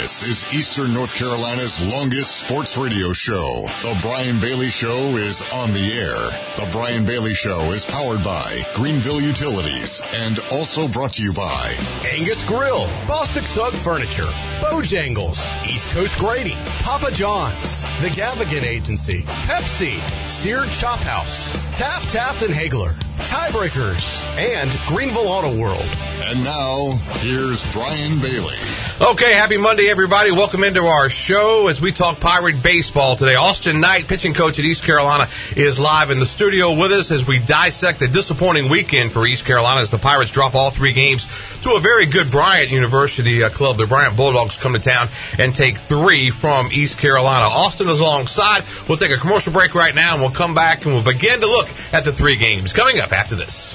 This is Eastern North Carolina's longest sports radio show. The Brian Bailey Show is on the air. The Brian Bailey Show is powered by Greenville Utilities and also brought to you by Angus Grill, Bostic Sugg Furniture, Bojangles, East Coast Grading, Papa John's, The Gavigan Agency, Pepsi, Seared Chop House, Tap Tapped and Hagler, Tiebreakers, and Greenville Auto World. And now, here's Brian Bailey. Okay, happy Monday, everybody. Welcome into our show as we talk Pirate baseball today. Austin Knight, pitching coach at East Carolina, is live in the studio with us as we dissect a disappointing weekend for East Carolina as the Pirates drop all three games to a very good Bryant University uh, club. The Bryant Bulldogs come to town and take three from East Carolina. Austin is alongside. We'll take a commercial break right now and we'll come back and we'll begin to look at the three games coming up after this.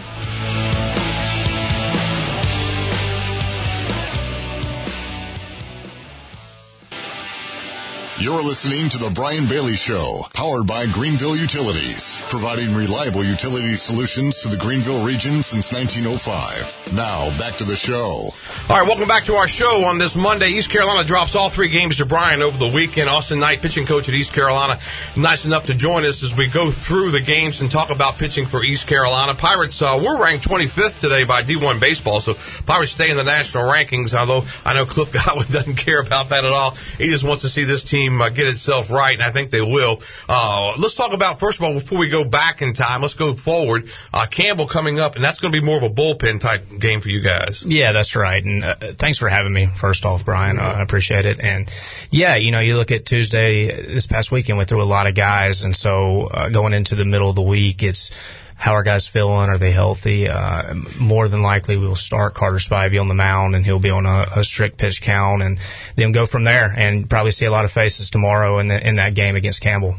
You're listening to The Brian Bailey Show, powered by Greenville Utilities, providing reliable utility solutions to the Greenville region since 1905. Now, back to the show. All right, welcome back to our show on this Monday. East Carolina drops all three games to Bryant over the weekend. Austin Knight, pitching coach at East Carolina, nice enough to join us as we go through the games and talk about pitching for East Carolina. Pirates, uh, we're ranked 25th today by D1 Baseball, so Pirates stay in the national rankings, although I know Cliff Godwin doesn't care about that at all. He just wants to see this team uh, get itself right, and I think they will. Uh, let's talk about, first of all, before we go back in time, let's go forward. Uh, Campbell coming up, and that's going to be more of a bullpen type game for you guys. Yeah, that's right. And uh, thanks for having me, first off, Brian. I appreciate it. And yeah, you know, you look at Tuesday, this past weekend, we threw a lot of guys, and so uh, going into the middle of the week, it's how are guys feeling? Are they healthy? Uh, more than likely, we will start Carter Spivey on the mound, and he'll be on a, a strict pitch count, and then go from there. And probably see a lot of faces tomorrow in the, in that game against Campbell.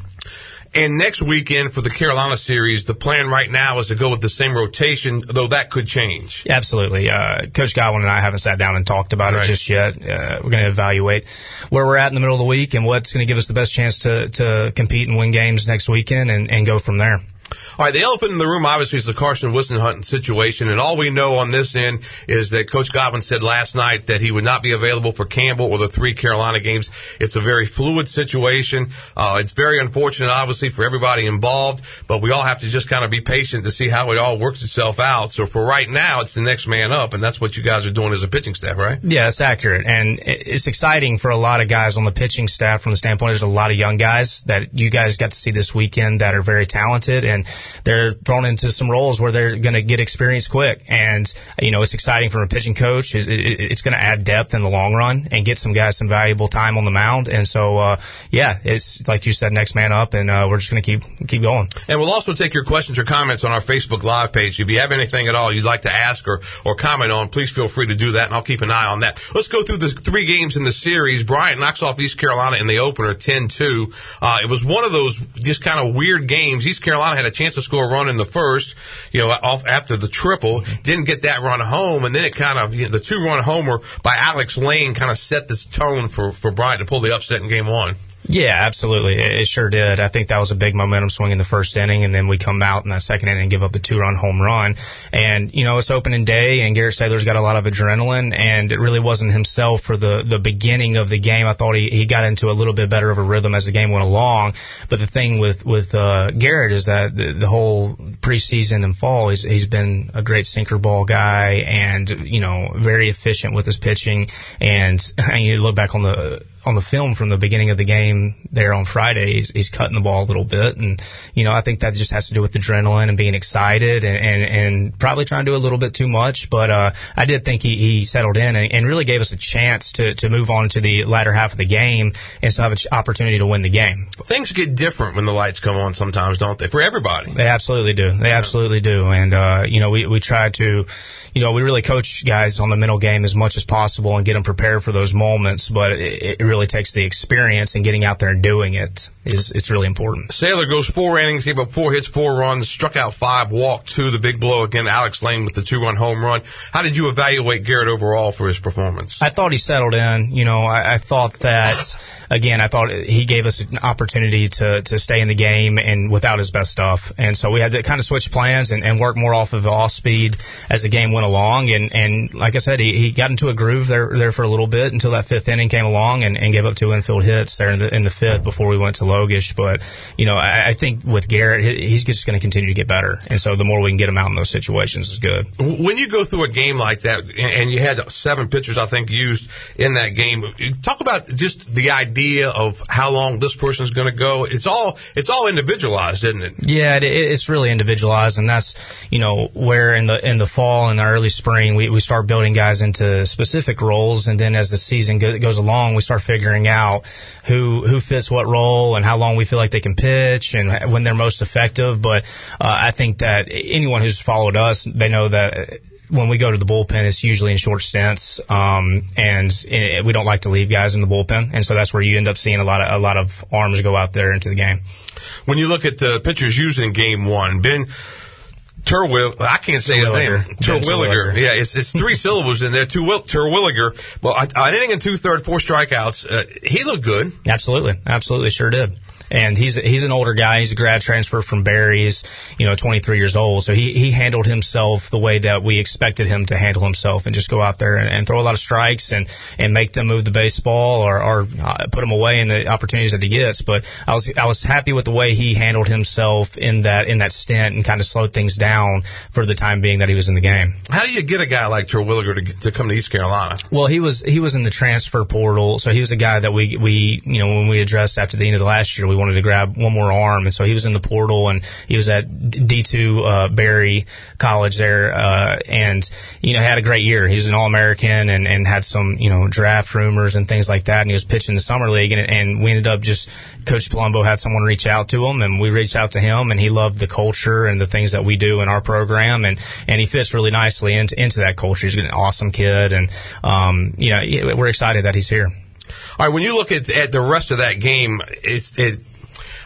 And next weekend for the Carolina series, the plan right now is to go with the same rotation, though that could change. Absolutely. Uh, Coach Godwin and I haven't sat down and talked about Right. it just yet. Uh, we're going to evaluate where we're at in the middle of the week and what's going to give us the best chance to, to compete and win games next weekend and, and go from there. All right, the elephant in the room obviously is the Carson Whisenhunt situation, and all we know on this end is that Coach Godwin said last night that he would not be available for Campbell or the three Carolina games. It's a very fluid situation. Uh, it's very unfortunate, obviously, for everybody involved, but we all have to just kind of be patient to see how it all works itself out. So for right now, it's the next man up, and that's what you guys are doing as a pitching staff, right? Yeah, it's accurate, and it's exciting for a lot of guys on the pitching staff from the standpoint. There's a lot of young guys that you guys got to see this weekend that are very talented, and they're thrown into some roles where they're going to get experience quick. And you know, it's exciting from a pitching coach. It's, it- it's going to add depth in the long run and get some guys some valuable time on the mound. And so, uh, yeah, it's like you said, next man up, and uh, we're just going to keep keep going. And we'll also take your questions or comments on our Facebook Live page. If you have anything at all you'd like to ask or, or comment on, please feel free to do that, and I'll keep an eye on that. Let's go through the three games in the series. Bryant knocks off East Carolina in the opener 10-2. Uh, it was one of those just kind of weird games. East Carolina had a chance to score a run in the first, you know, off after the triple, didn't get that run home, and then it kind of, you know, the two-run homer by Alex Lane kind of set this tone for, for Bryant to pull the upset in game one. Yeah, absolutely. It it sure did. I think that was a big momentum swing in the first inning, and then we come out in that second inning and give up the two-run home run. And you know, it's opening day, and Garrett Saylor's got a lot of adrenaline, and it really wasn't himself for the the beginning of the game. I thought he he got into a little bit better of a rhythm as the game went along. But the thing with with uh, Garrett is that the, the whole preseason and fall, he's he's been a great sinker ball guy, and you know, very efficient with his pitching. And, and you look back on the on the film from the beginning of the game there on Friday, he's, he's cutting the ball a little bit, and you know I think that just has to do with adrenaline and being excited and and, and probably trying to do a little bit too much. But uh, I did think he, he settled in and, and really gave us a chance to to move on to the latter half of the game and still have an opportunity to win the game. Things get different when the lights come on sometimes, don't they? For everybody. They absolutely do. They absolutely do. And uh, you know, we we try to, you know, we really coach guys on the mental game as much as possible and get them prepared for those moments. But it, it really really takes the experience and getting out there and doing it is it's really important. Saylor goes four innings, gave up four hits, four runs, struck out five, walked two. The big blow again. Alex Lane with the two-run home run. How did you evaluate Garrett overall for his performance? I thought he settled in. You know, I, I thought that again, I thought he gave us an opportunity to to stay in the game and without his best stuff. And so we had to kind of switch plans and, and work more off of off speed as the game went along. And and like I said, he, he got into a groove there there for a little bit until that fifth inning came along and, and gave up two infield hits there in the in the fifth before we went to Logish. But you know, I, I think with Garrett, he's just going to continue to get better. And so the more we can get him out in those situations is good. When you go through a game like that, and you had seven pitchers, I think, used in that game, talk about just the idea idea of how long this person's going to go. It's all it's all individualized, isn't it? Yeah, it, it's really individualized, and that's you know where in the in the fall and the early spring we we start building guys into specific roles, and then as the season go, goes along, we start figuring out who who fits what role and how long we feel like they can pitch and when they're most effective. But uh, I think that anyone who's followed us, they know that when we go to the bullpen, it's usually in short stints, um, and it, we don't like to leave guys in the bullpen, and so that's where you end up seeing a lot of a lot of arms go out there into the game. When you look at the pitchers used in Game One, Ben. Terwill, I can't say his name. Terwilliger. Yeah, it's it's three syllables in there. Terwilliger. Well, an inning and two third, four strikeouts. Uh, he looked good. Absolutely, absolutely, sure did and he's he's an older guy. He's a grad transfer from Berry. He's you know 23 years old, so he he handled himself the way that we expected him to handle himself, and just go out there and, and throw a lot of strikes and and make them move the baseball or or uh, put them away in the opportunities that he gets. But I was I was happy with the way he handled himself in that in that stint and kind of slowed things down for the time being that he was in the game. How do you get a guy like Terwilliger to to come to East Carolina? Well, he was he was in the transfer portal, so he was a guy that we we you know when we addressed after the end of the last year we wanted to grab one more arm, and so he was in the portal, and he was at D2 uh, Berry College there, uh, and you know had a great year. He's an All American, and and had some you know draft rumors and things like that, and he was pitching the summer league, and and we ended up just Coach Palumbo had someone reach out to him, and we reached out to him, and he loved the culture and the things that we do in our program, and and he fits really nicely into into that culture. He's an awesome kid, and um, you know we're excited that he's here. All right, when you look at, at the rest of that game, it's it.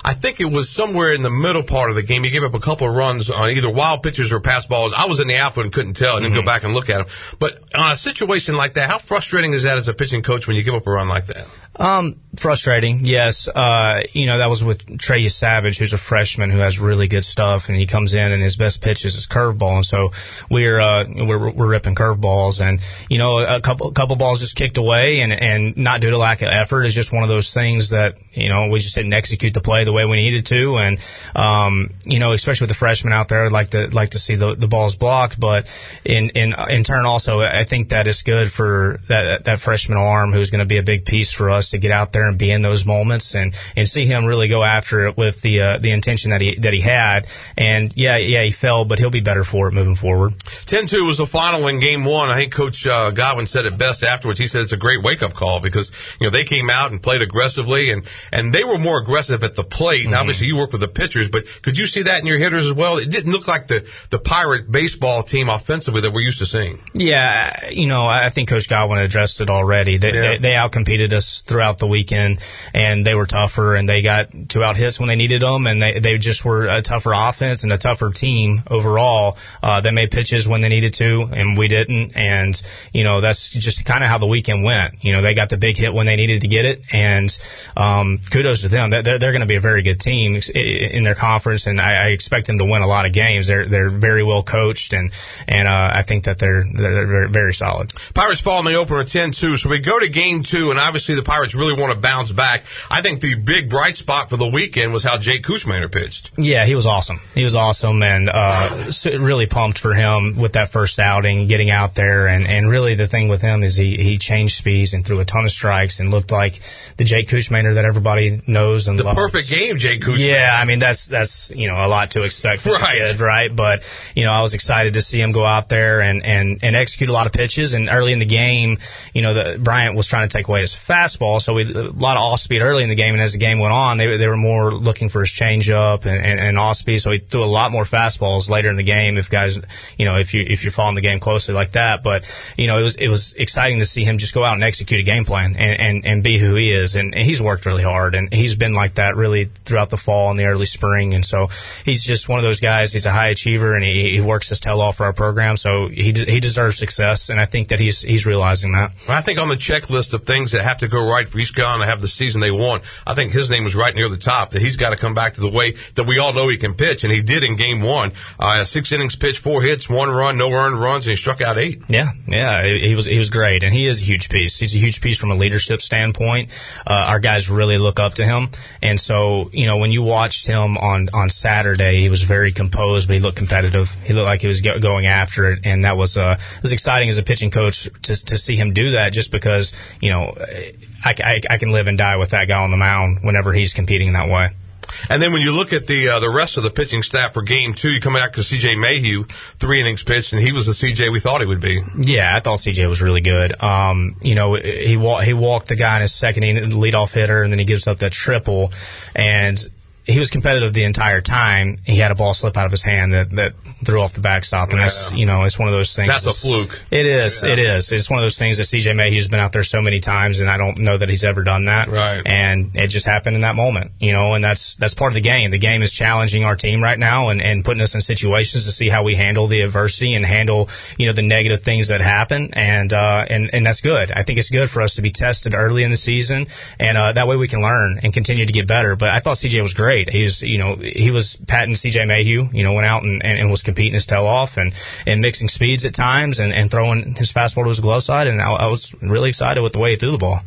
I think it was somewhere in the middle part of the game. He gave up a couple of runs on either wild pitches or pass balls. I was in the outfield and couldn't tell. I didn't mm-hmm. go back and look at them. But on a situation like that, how frustrating is that as a pitching coach when you give up a run like that? Um, frustrating, yes. Uh, you know, that was with Trey Savage, who's a freshman who has really good stuff, and he comes in and his best pitch is his curveball, and so we're uh, we're, we're ripping curveballs, and you know, a couple couple balls just kicked away, and and not due to lack of effort is just one of those things that you know we just didn't execute the play the way we needed to, and um, you know, especially with the freshmen out there, I'd like to like to see the the balls blocked, but in in in turn also, I think that is good for that that freshman arm who's going to be a big piece for us to get out there and be in those moments and and see him really go after it with the uh, the intention that he that he had. And yeah, yeah, he fell, but he'll be better for it moving forward. 10-2 was the final in Game One. I think Coach uh, Godwin said it best afterwards. He said it's a great wake up call because you know they came out and played aggressively and and they were more aggressive at the plate. Mm-hmm. obviously, you work with the pitchers, but could you see that in your hitters as well? It didn't look like the the Pirate baseball team offensively that we're used to seeing. Yeah, you know, I think Coach Godwin addressed it already. They yeah. they, they outcompeted us throughout the weekend, and they were tougher, and they got two out hits when they needed them, and they they just were a tougher offense and a tougher team overall. Uh, they made pitches when they needed to, and we didn't, and you know that's just kind of how the weekend went. You know they got the big hit when they needed to get it, and um, kudos to them. They're they're going to be a very good team in their conference, and I, I expect them to win a lot of games. They're they're very well coached, and and uh, I think that they're they're very, very solid. Pirates fall in the opener 10-2, so we go to game two, and obviously the Pirates really want to bounce back. I think the big bright spot for the weekend was how Jake Kuchmaner pitched. Yeah, he was awesome. He was awesome, and uh, really pumped for him with that first outing, getting out there, and and really the thing with him is he he changed speeds and threw a ton of strikes and looked like the Jake Kuchmaner that everybody knows and the loves. perfect game, Jake Kuchmaner. Yeah, I mean that's that's you know a lot to expect from right. kid, right? But you know I was excited to see him go out there and and and execute a lot of pitches. And early in the game, you know the Bryant was trying to take away his fastball fastball. So we a lot of off speed early in the game, and as the game went on, they they were more looking for his changeup and, and, and off speed. So he threw a lot more fastballs later in the game. If guys, you know, if you if you're following the game closely like that, but you know, it was it was exciting to see him just go out and execute a game plan and and, and be who he is. And, and he's worked really hard, and he's been like that really throughout the fall and the early spring. And so he's just one of those guys. He's a high achiever, and he, he works his tail off for our program. So he he deserves success, and I think that he's he's realizing that. I think on the checklist of things that have to go right for East Carolina to have the season they want, I think his name was right near the top. That he's got to come back to the way that we all know he can pitch, and he did in Game One. Uh, six innings pitched, four hits, one run, no earned runs, and he struck out eight. Yeah, yeah, he was he was great, and he is a huge piece. He's a huge piece from a leadership standpoint. Uh, our guys really look up to him, and so you know when you watched him on on Saturday, he was very composed, but he looked competitive. He looked like he was going after it, and that was uh was exciting as a pitching coach to to see him do that, just because you know I, I, I can live and die with that guy on the mound whenever he's competing that way. And then when you look at the uh, the rest of the pitching staff for game two, you come back to C.J. Mayhew, three innings pitched, and he was the C.J. we thought he would be. Yeah, I thought C.J. was really good. Um, you know, he wa- he walked the guy in his second inning, leadoff hitter, and then he gives up that triple, and he was competitive the entire time. He had a ball slip out of his hand that, that threw off the backstop, and yeah. that's you know it's one of those things. That's a fluke. It is. Yeah. It is. It's one of those things that C.J. Mayhew's been out there so many times, and I don't know that he's ever done that. Right. And it just happened in that moment, you know, and that's that's part of the game. The game is challenging our team right now and, and putting us in situations to see how we handle the adversity and handle you know the negative things that happen, and uh, and and that's good. I think it's good for us to be tested early in the season, and uh, that way we can learn and continue to get better. But I thought C.J. was great. He was you know he was patting C.J. Mayhew, you know, went out and, and, and was competing his tail off and and mixing speeds at times and, and throwing his fastball to his glove side, and I, I was really excited with the way he threw the ball.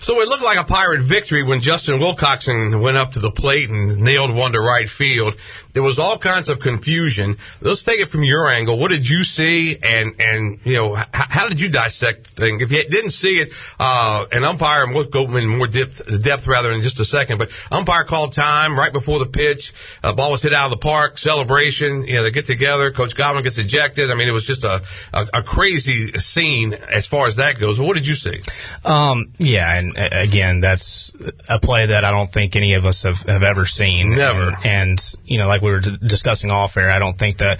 So it looked like a Pirate victory when Justin Wilcoxen went up to the plate and nailed one to right field. There was all kinds of confusion. Let's take it from your angle. What did you see, and and you know h- how did you dissect the thing? If you didn't see it, uh, an umpire, and we'll go in more depth, depth rather in just a second, but umpire called time right before the pitch. Uh, ball was hit out of the park. Celebration. You know they get together. Coach Godwin gets ejected. I mean it was just a a, a crazy scene as far as that goes. What did you see? Um, yeah, and again, that's a play that I don't think any of us have, have ever seen. Never. And, and you know, like we were discussing off air, I don't think the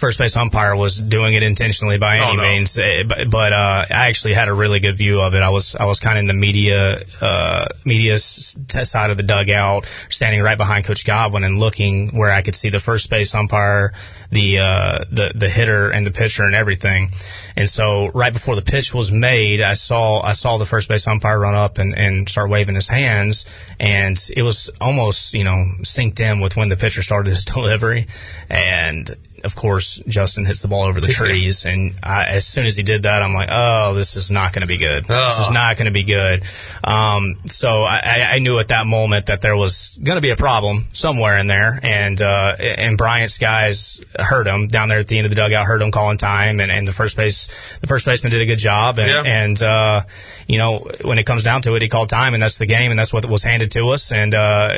first base umpire was doing it intentionally by any no. means. Eh, but, but uh, I actually had a really good view of it. I was I was kind of in the media uh, media side of the dugout, standing right behind Coach Godwin and looking where I could see the first base umpire, the uh, the the hitter and the pitcher and everything. And so right before the pitch was made, I saw I saw the first base umpire run up and, and start waving his hands, and it was almost you know synced in with when the pitcher started his delivery, and of course, Justin hits the ball over the trees, and I, as soon as he did that, I'm like, oh, this is not going to be good. Oh. This is not going to be good. Um, so I, I knew at that moment that there was going to be a problem somewhere in there, and uh, and Bryant's guys heard him down there at the end of the dugout, heard him calling time, and, and the first base the first baseman did a good job, and yeah. and uh, you know when it comes down to it, he called time, and that's the game, and that's what was handed to us, and uh,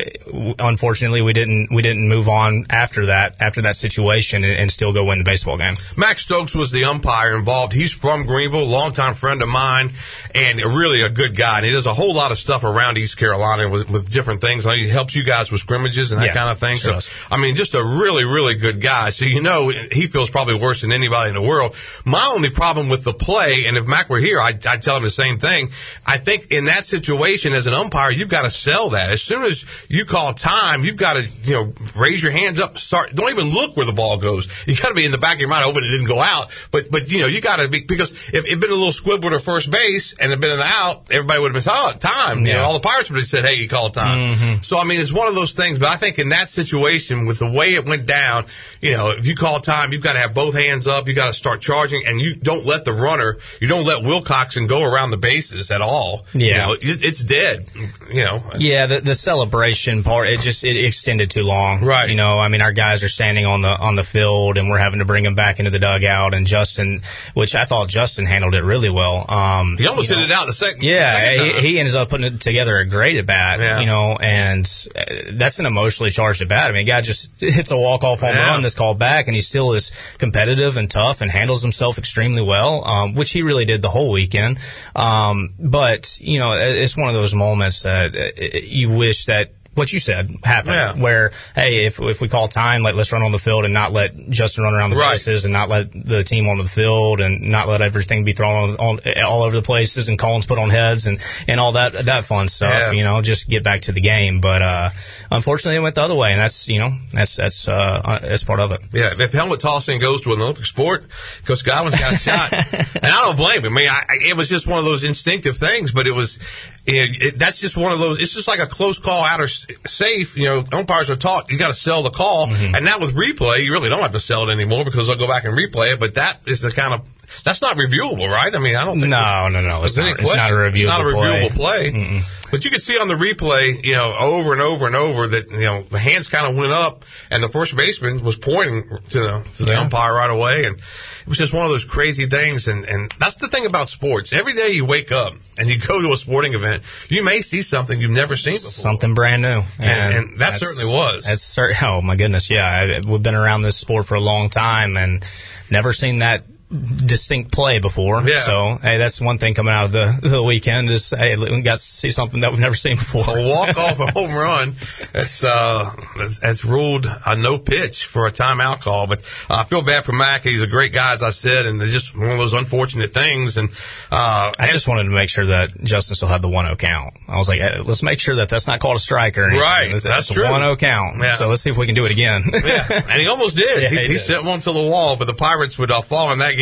unfortunately we didn't we didn't move on after that after that situation and, and still go win the baseball game. Max Stokes was the umpire involved. He's from Greenville, longtime friend of mine, and really a good guy. And he does a whole lot of stuff around East Carolina with, with different things. He helps you guys with scrimmages and that Yeah, kind of thing. sure so, I mean, just a really, really good guy. So, you know, he feels probably worse than anybody in the world. My only problem with the play, and if Mac were here, I'd, I'd tell him the same thing. I think in that situation, as an umpire, you've got to sell that. As soon as you call time, you've got to, you know, raise your hands up, start, don't even look where the ball goes. You got to be in the back of your mind, hoping it didn't go out. But, but, you know, you got to be, because if it had been a little squibble to first base and it had been an out, everybody would have been, oh, time. You know, all the Pirates would have said, hey, you called time. Mm-hmm. So, I mean, it's one of those things, but I think in that situation, with the way it went down, you know, if you call time, you've got to have both hands up, you've got to start charging, and you don't let the runner, you don't let Wilcoxen go around the bases at all. You Yeah. know, it, it's dead, you know. Yeah, the the celebration part it just it extended too long. Right. You know, I mean our guys are standing on the on the field and we're having to bring him back into the dugout and Justin, which I thought Justin handled it really well. Um He almost you hit know, it out the second. Yeah, second he, he ended up putting it together a great at bat, Yeah. you know, and uh, that's an emotionally charged at bat. I mean, a guy just hits a walk off home Yeah. run that's called back, and he still is competitive and tough and handles himself extremely well, um, which he really did the whole weekend. Um, but you know, know, it's one of those moments that uh, you wish that what you said happened. Yeah. Where hey, if if we call time, like let's run on the field and not let Justin run around the Right. bases and not let the team on the field and not let everything be thrown on, on all over the places and Collins put on heads and and all that that fun stuff. Yeah. You know, just get back to the game. But uh, unfortunately, it went the other way, and that's you know that's that's uh, that's part of it. Yeah, if helmet tossing goes to an Olympic sport, Coach Godwin's got a shot, and I don't blame him. I mean, I- it was just one of those instinctive things, but it was. It, it, that's just one of those. It's just like a close call outer s- safe. You know, umpires are taught you got to sell the call, mm-hmm. and now with replay, you really don't have to sell it anymore because they'll go back and replay it. But that is the kind of that's not reviewable, right? I mean, I don't think No, no, no. It's not, it's not a reviewable It's not a reviewable play. play. But you could see on the replay, you know, over and over and over that you know the hands kind of went up, and the first baseman was pointing to the to the Yeah. umpire right away, and it was just one of those crazy things. And and that's the thing about sports. Every day you wake up and you go to a sporting event, you may see something you've never seen before. Something brand new, And- and that that's- certainly was. That's cer- oh my goodness, yeah. I, we've been around this sport for a long time and never seen that distinct play before. Yeah. So hey, that's one thing coming out of the the weekend is hey, we got to see something that we've never seen before. a walk off a home run. That's uh, that's, that's ruled a no pitch for a timeout call. But I feel bad for Mack. He's a great guy, as I said, and it's just one of those unfortunate things. And uh, I just wanted to make sure that Justin still had the 1-0 count. I was like, hey, let's make sure that that's not called a strike or anything. Right, that's a true. 1-0 count. Yeah. So let's see if we can do it again. yeah, and he almost did. Yeah, he, he he did. sent one to the wall, but the Pirates would uh, fall in that game.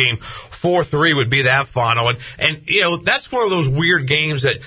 Four three would be that final, and and you know that's one of those weird games that.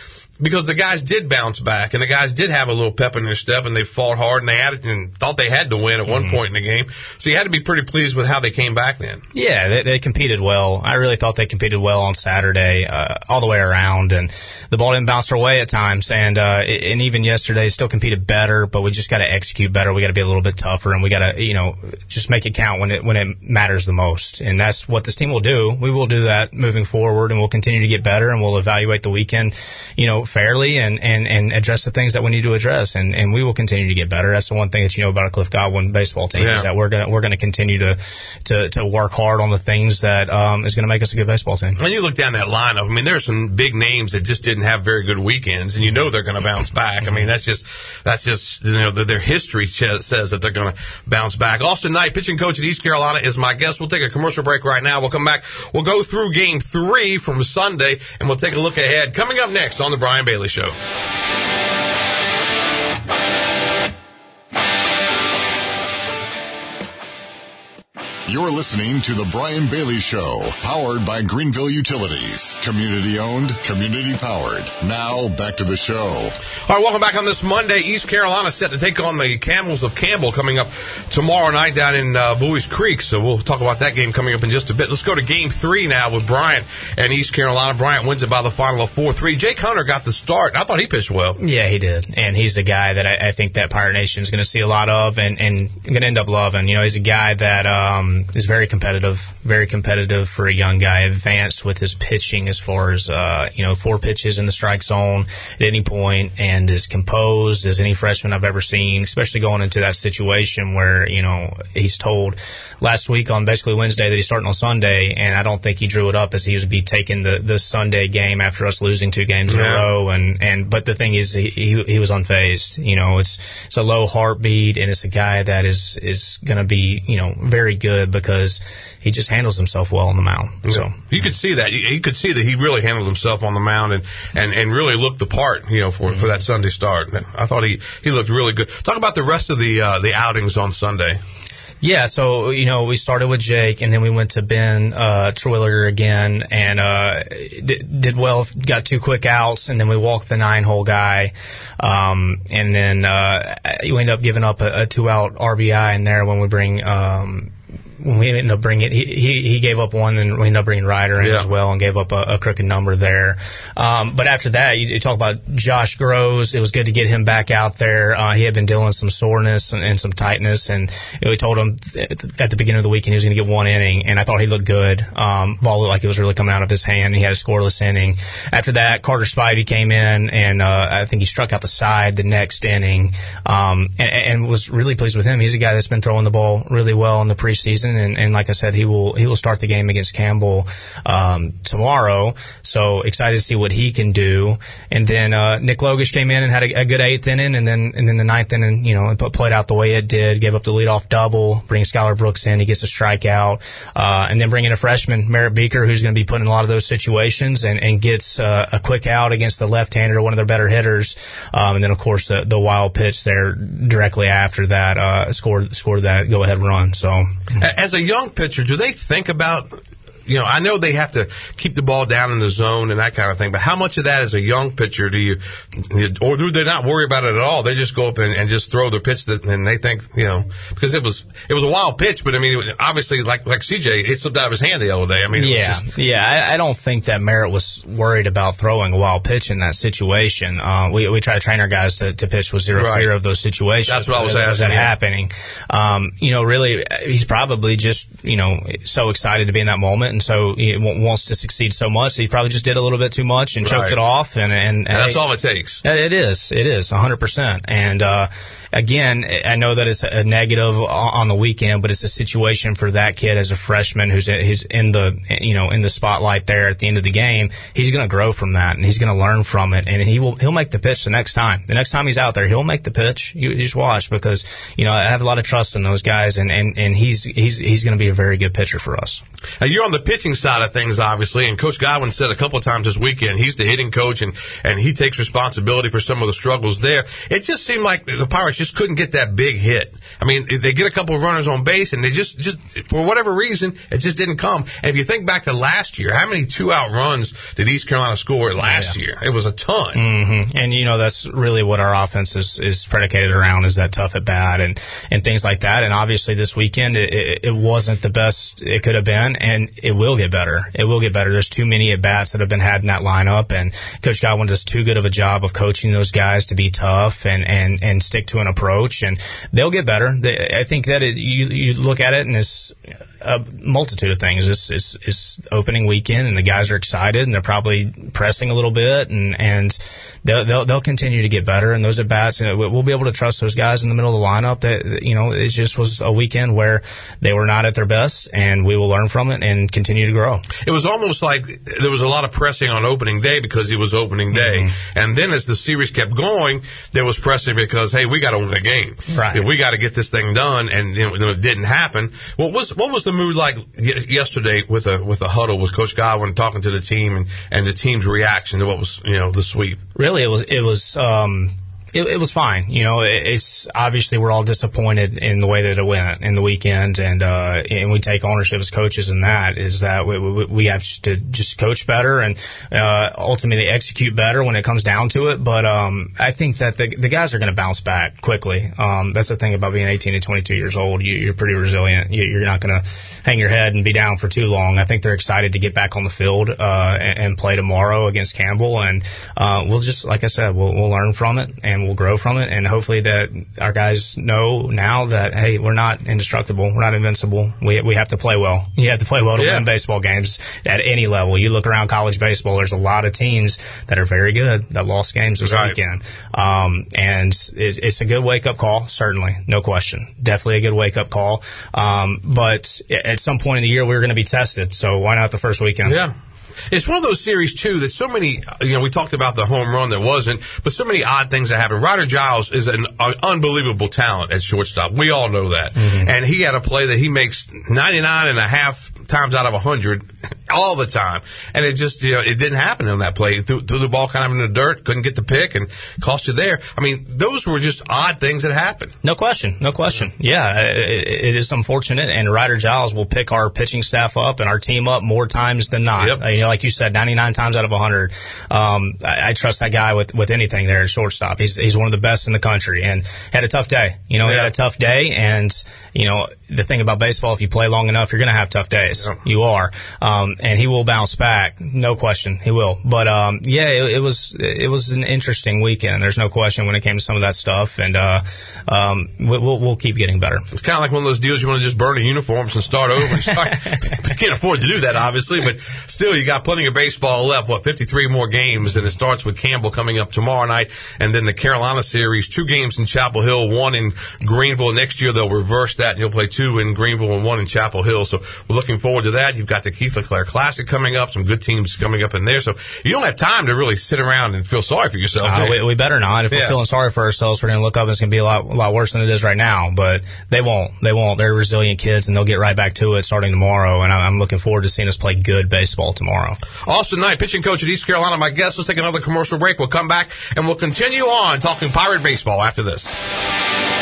Because the guys did bounce back, and the guys did have a little pep in their step, and they fought hard, and they had it, and thought they had to win at one Mm-hmm. point in the game. So you had to be pretty pleased with how they came back then. Yeah, they, they competed well. I really thought they competed well on Saturday, uh, all the way around, and the ball didn't bounce our way at times. And uh, and even yesterday, still competed better, but we just got to execute better. We got to be a little bit tougher, and we got to you know just make it count when it when it matters the most. And that's what this team will do. We will do that moving forward, and we'll continue to get better, and we'll evaluate the weekend, you know, fairly, and and and address the things that we need to address, and and we will continue to get better. That's the one thing that you know about a Cliff Godwin baseball team Yeah. is that we're gonna we're gonna continue to to to work hard on the things that um, is gonna make us a good baseball team. When you look down that lineup, I mean, there's some big names that just didn't have very good weekends, and you know they're going to bounce back. I mean, that's just that's just you know their, their history says that they're going to bounce back. Austin Knight, pitching coach at East Carolina, is my guest. We'll take a commercial break right now. We'll come back. We'll go through Game Three from Sunday, and we'll take a look ahead. Coming up next on the Brian Bailey Show. You're listening to The Brian Bailey Show, powered by Greenville Utilities. Community owned, community powered. Now, back to the show. All right, welcome back on this Monday. East Carolina set to take on the Camels of Campbell coming up tomorrow night down in uh, Buies Creek. So we'll talk about that game coming up in just a bit. Let's go to Game Three now with Bryant and East Carolina. Bryant wins it by the final of four three. Jake Hunter got the start. I thought he pitched well. Yeah, he did, and he's the guy that I, I think that Pirate Nation is going to see a lot of, and and going to end up loving. You know, he's a guy that um, Um, is very competitive, very competitive for a young guy. Advanced with his pitching as far as uh, you know, four pitches in the strike zone at any point, and as composed as any freshman I've ever seen. Especially going into that situation where you know he's told last week on basically Wednesday that he's starting on Sunday, and I don't think he drew it up as he was be taking the the Sunday game after us losing two games in a Yeah. row and and but the thing is he he, he was unfazed you know it's it's a low heartbeat and it's a guy that is is going to be you know very good because he just handles himself well on the mound so You could see that. You, you could see that he really handled himself on the mound and, and, and really looked the part, you know, for for that Sunday start. I thought he, he looked really good. Talk about the rest of the uh, the outings on Sunday. Yeah, so you know we started with Jake, and then we went to Ben uh, Terwilliger again, and uh, did, did well. Got two quick outs, and then we walked the nine hole guy, um, and then uh, we ended up giving up a, a two out RBI in there when we bring. Um, when we ended up bringing he, he he gave up one and we ended up bringing Ryder in Yeah. as well and gave up a, a crooked number there. Um, but after that, you, you talk about Josh Groves. It was good to get him back out there. Uh, he had been dealing with some soreness and, and some tightness, and you know, we told him th- at the beginning of the weekend he was going to get one inning, and I thought he looked good. Um, ball looked like it was really coming out of his hand. He had a scoreless inning. After that, Carter Spivey came in, and uh, I think he struck out the side the next inning, um, and, and was really pleased with him. He's a guy that's been throwing the ball really well in the preseason, and, and like I said, he will he will start the game against Campbell um, tomorrow. So excited to see what he can do. And then uh, Nick Logish came in and had a, a good eighth inning, and then and then the ninth inning, you know, played out the way it did. Gave up the leadoff double, bring Skylar Brooks in, he gets a strikeout, uh, and then bring in a freshman Merritt Beaker who's going to be put in a lot of those situations and and gets uh, a quick out against the left-hander, one of their better hitters. Um, and then of course the the wild pitch there directly after that uh, scored scored that go ahead run. So as a young pitcher, do they think about you know, I know they have to keep the ball down in the zone and that kind of thing, but how much of that as a young pitcher do you, or do they not worry about it at all? They just go up and, and just throw their pitch that, and they think, you know, because it was, it was a wild pitch, but I mean, obviously, like, like CJ, it slipped out of his hand the other day. I mean, yeah, just, yeah, I, I don't think that Merritt was worried about throwing a wild pitch in that situation. Uh, we, we try to train our guys to, to pitch with zero Right. fear of those situations. That's what I was asking, That yeah. happening. Um, you know, really, he's probably just, you know, so excited to be in that moment and so he w- wants to succeed so much. He probably just did a little bit too much and Right. choked it off and, and, and that's hey, all it takes. It is. It is 100%. And, uh, again, I know that it's a negative on the weekend, but it's a situation for that kid as a freshman who's, who's in the, you know, in the spotlight there at the end of the game. He's going to grow from that and he's going to learn from it and he will, he'll make the pitch the next time. The next time he's out there, he'll make the pitch. You, just watch because, you know, I have a lot of trust in those guys and, and, and he's, he's, he's going to be a very good pitcher for us. Now, you're on the pitching side of things, obviously, and Coach Godwin said a couple of times this weekend he's the hitting coach and, and he takes responsibility for some of the struggles there. It just seemed like the Pirates just couldn't get that big hit. I mean, they get a couple of runners on base, and they just, just for whatever reason, it just didn't come. And if you think back to last year, how many two-out runs did East Carolina score last year? It was a ton. hmm And you know that's really what our offense is, is predicated around is that tough at bat and and things like that. And obviously this weekend it, it, it wasn't the best it could have been, and it will get better. It will get better. There's too many at bats that have been had in that lineup, and Coach Godwin does too good of a job of coaching those guys to be tough and and and stick to an approach, and they'll get better. They, I think that it, you you look at it and it's a multitude of things. It's, it's it's opening weekend, and the guys are excited, and they're probably pressing a little bit, and and they'll they'll, they'll continue to get better. And those at bats, you know, we'll be able to trust those guys in the middle of the lineup. That you know, it just was a weekend where they were not at their best, and we will learn from it and continue to grow. It was almost like there was a lot of pressing on opening day because it was opening day, mm-hmm. and then as the series kept going, there was pressing because hey, we got win the game, Right. We got to get this thing done, and you know, it didn't happen. What was what was the mood like yesterday with a with a huddle with Coach Godwin talking to the team and and the team's reaction to what was you know the sweep? really it was it was um it, it was fine. You know, it, it's obviously we're all disappointed in the way that it went in the weekend, and uh, and we take ownership as coaches in that is that we, we, we have to just coach better and uh, ultimately execute better when it comes down to it. But um, I think that the, the guys are going to bounce back quickly. Um, that's the thing about being 18 to 22 years old. You, you're pretty resilient. You, you're not going to hang your head and be down for too long. I think they're excited to get back on the field uh, and, and play tomorrow against Campbell, and uh, we'll just like I said, we'll, we'll learn from it and we'll grow from it, and hopefully that our guys know now that hey, we're not indestructible, we're not invincible. We we have to play well. You have to play well to Yeah. win baseball games at any level. You look around college baseball, there's a lot of teams that are very good that lost games this Right. weekend, um, and it's, it's a good wake up call, certainly, no question, definitely a good wake up call. Um, but at some point in the year, we're going to be tested, so why not the first weekend? Yeah. It's one of those series too that so many, you know, we talked about the home run that wasn't, but so many odd things that happen. Ryder Giles is an, an unbelievable talent at shortstop. We all know that, and he had a play that he makes 99 and a half times out of 100 all the time, and it just, you know, it didn't happen on that play. Threw, threw the ball kind of in the dirt, couldn't get the pick, and cost you there. I mean, those were just odd things that happened. No question, no question. Yeah, it, it is unfortunate, and Ryder Giles will pick our pitching staff up and our team up more times than not. Yep. Uh, you know, like you said, 99 times out of 100. Um, I, I trust that guy with with anything there at shortstop. He's he's one of the best in the country, and had a tough day. You know, he had a tough day, and you know the thing about baseball, if you play long enough, you're going to have tough days. Yeah. You are, um, and he will bounce back, no question, he will. But um, yeah, it, it was it was an interesting weekend. There's no question when it came to some of that stuff, and uh, um, we'll we'll keep getting better. It's kind of like one of those deals you want to just burn the uniforms and start over. And start, you can't afford to do that, obviously, but still, you got plenty of baseball left. What 53 more games, and it starts with Campbell coming up tomorrow night, and then the Carolina series, two games in Chapel Hill, one in Greenville. Next year they'll reverse that, and you'll play two in Greenville and one in Chapel Hill. So we're looking forward to that. You've got the Keith LeClair Classic coming up, some good teams coming up in there. So you don't have time to really sit around and feel sorry for yourself. Uh, we, we, better not. If yeah. we're feeling sorry for ourselves, we're going to look up and it's going to be a lot, a lot worse than it is right now. But they won't. They won't. They're resilient kids, and they'll get right back to it starting tomorrow. And I'm looking forward to seeing us play good baseball tomorrow. Austin Knight, pitching coach at East Carolina. My guest. Let's take another commercial break. We'll come back and we'll continue on talking Pirate baseball after this.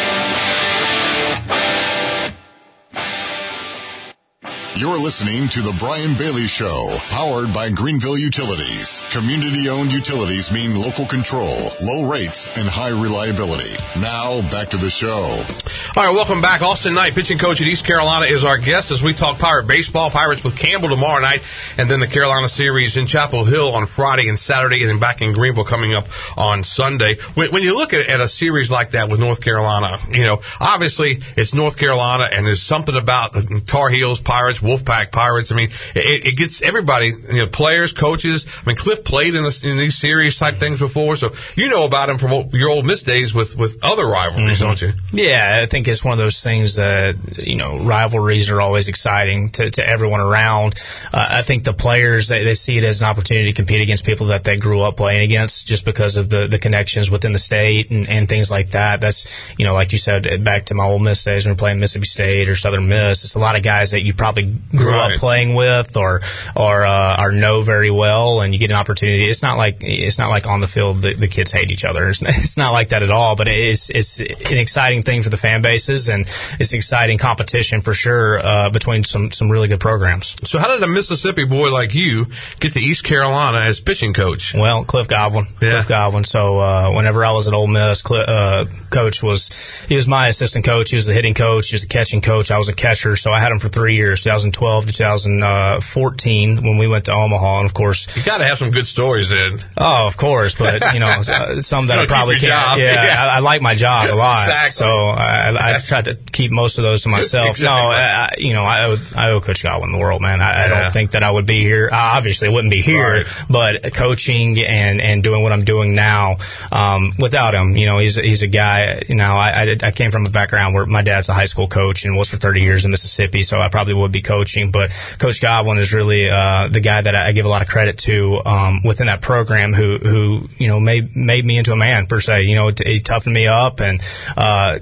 You're listening to The Brian Bailey Show, powered by Greenville Utilities. Community owned utilities mean local control, low rates, and high reliability. Now, back to the show. All right, welcome back. Austin Knight, pitching coach at East Carolina, is our guest as we talk Pirate baseball. Pirates with Campbell tomorrow night, and then the Carolina series in Chapel Hill on Friday and Saturday, and then back in Greenville coming up on Sunday. When, when you look at, at a series like that with North Carolina, you know, obviously it's North Carolina, and there's something about the Tar Heels, Pirates, Wolfpack Pirates. I mean, it, it gets everybody, you know, players, coaches. I mean, Cliff played in, this, in these series type things before, so you know about him from your Ole Miss days with with other rivalries, mm-hmm. don't you? Yeah, I think it's one of those things that you know rivalries are always exciting to, to everyone around. Uh, I think the players they, they see it as an opportunity to compete against people that they grew up playing against, just because of the the connections within the state and, and things like that. That's you know, like you said, back to my Ole Miss days when we are playing Mississippi State or Southern Miss. It's a lot of guys that you probably grew right. up playing with or or uh, or know very well, and you get an opportunity. It's not like it's not like on the field the, the kids hate each other. It's, it's not like that at all. But it's it's an exciting thing for the fan bases, and it's exciting competition for sure uh, between some some really good programs. So how did a Mississippi boy like you get to East Carolina as pitching coach? Well, Cliff Godwin. Yeah. Cliff Godwin. So uh, whenever I was at Ole Miss, Cliff, uh, coach was he was my assistant coach. He was the hitting coach. He was the catching coach. I was a catcher. So I had him for three years, 2012 to 2014 when we went to Omaha. And of course, you got to have some good stories in. Oh, of course, but you know uh, some that I probably can't. Job. Yeah, yeah. I, I, like my job a lot. exactly. So I, I tried to keep most of those to myself. exactly. No, I, you know I owe, I owe Coach Godwin the world, man. I, yeah. Don't think that I would be here. I Obviously, I wouldn't be here, right. but coaching and and doing what I'm doing now um, without him, you know, he's he's a guy. You know, I, I I came from a background where my dad's a high school coach and was for 30 years in Mississippi, so I probably would be coaching, but Coach Godwin is really uh, the guy that I give a lot of credit to um, within that program, who who you know made made me into a man per se. You know, he toughened me up and uh,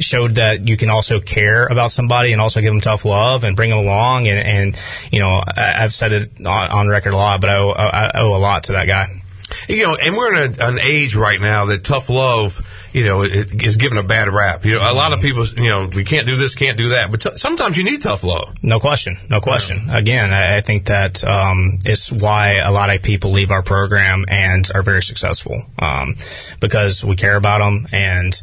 showed that you can also care about somebody and also give them tough love and bring them along. And, and you know, I, I've said it on, on record a lot, but I owe, I owe a lot to that guy. You know, and we're in a, an age right now that tough love you know, it is given a bad rap. You know, a lot of people, you know, we can't do this, can't do that, but t- sometimes you need tough love. No question, no question. Yeah. Again, I, I think that um, it's why a lot of people leave our program and are very successful um, because we care about them and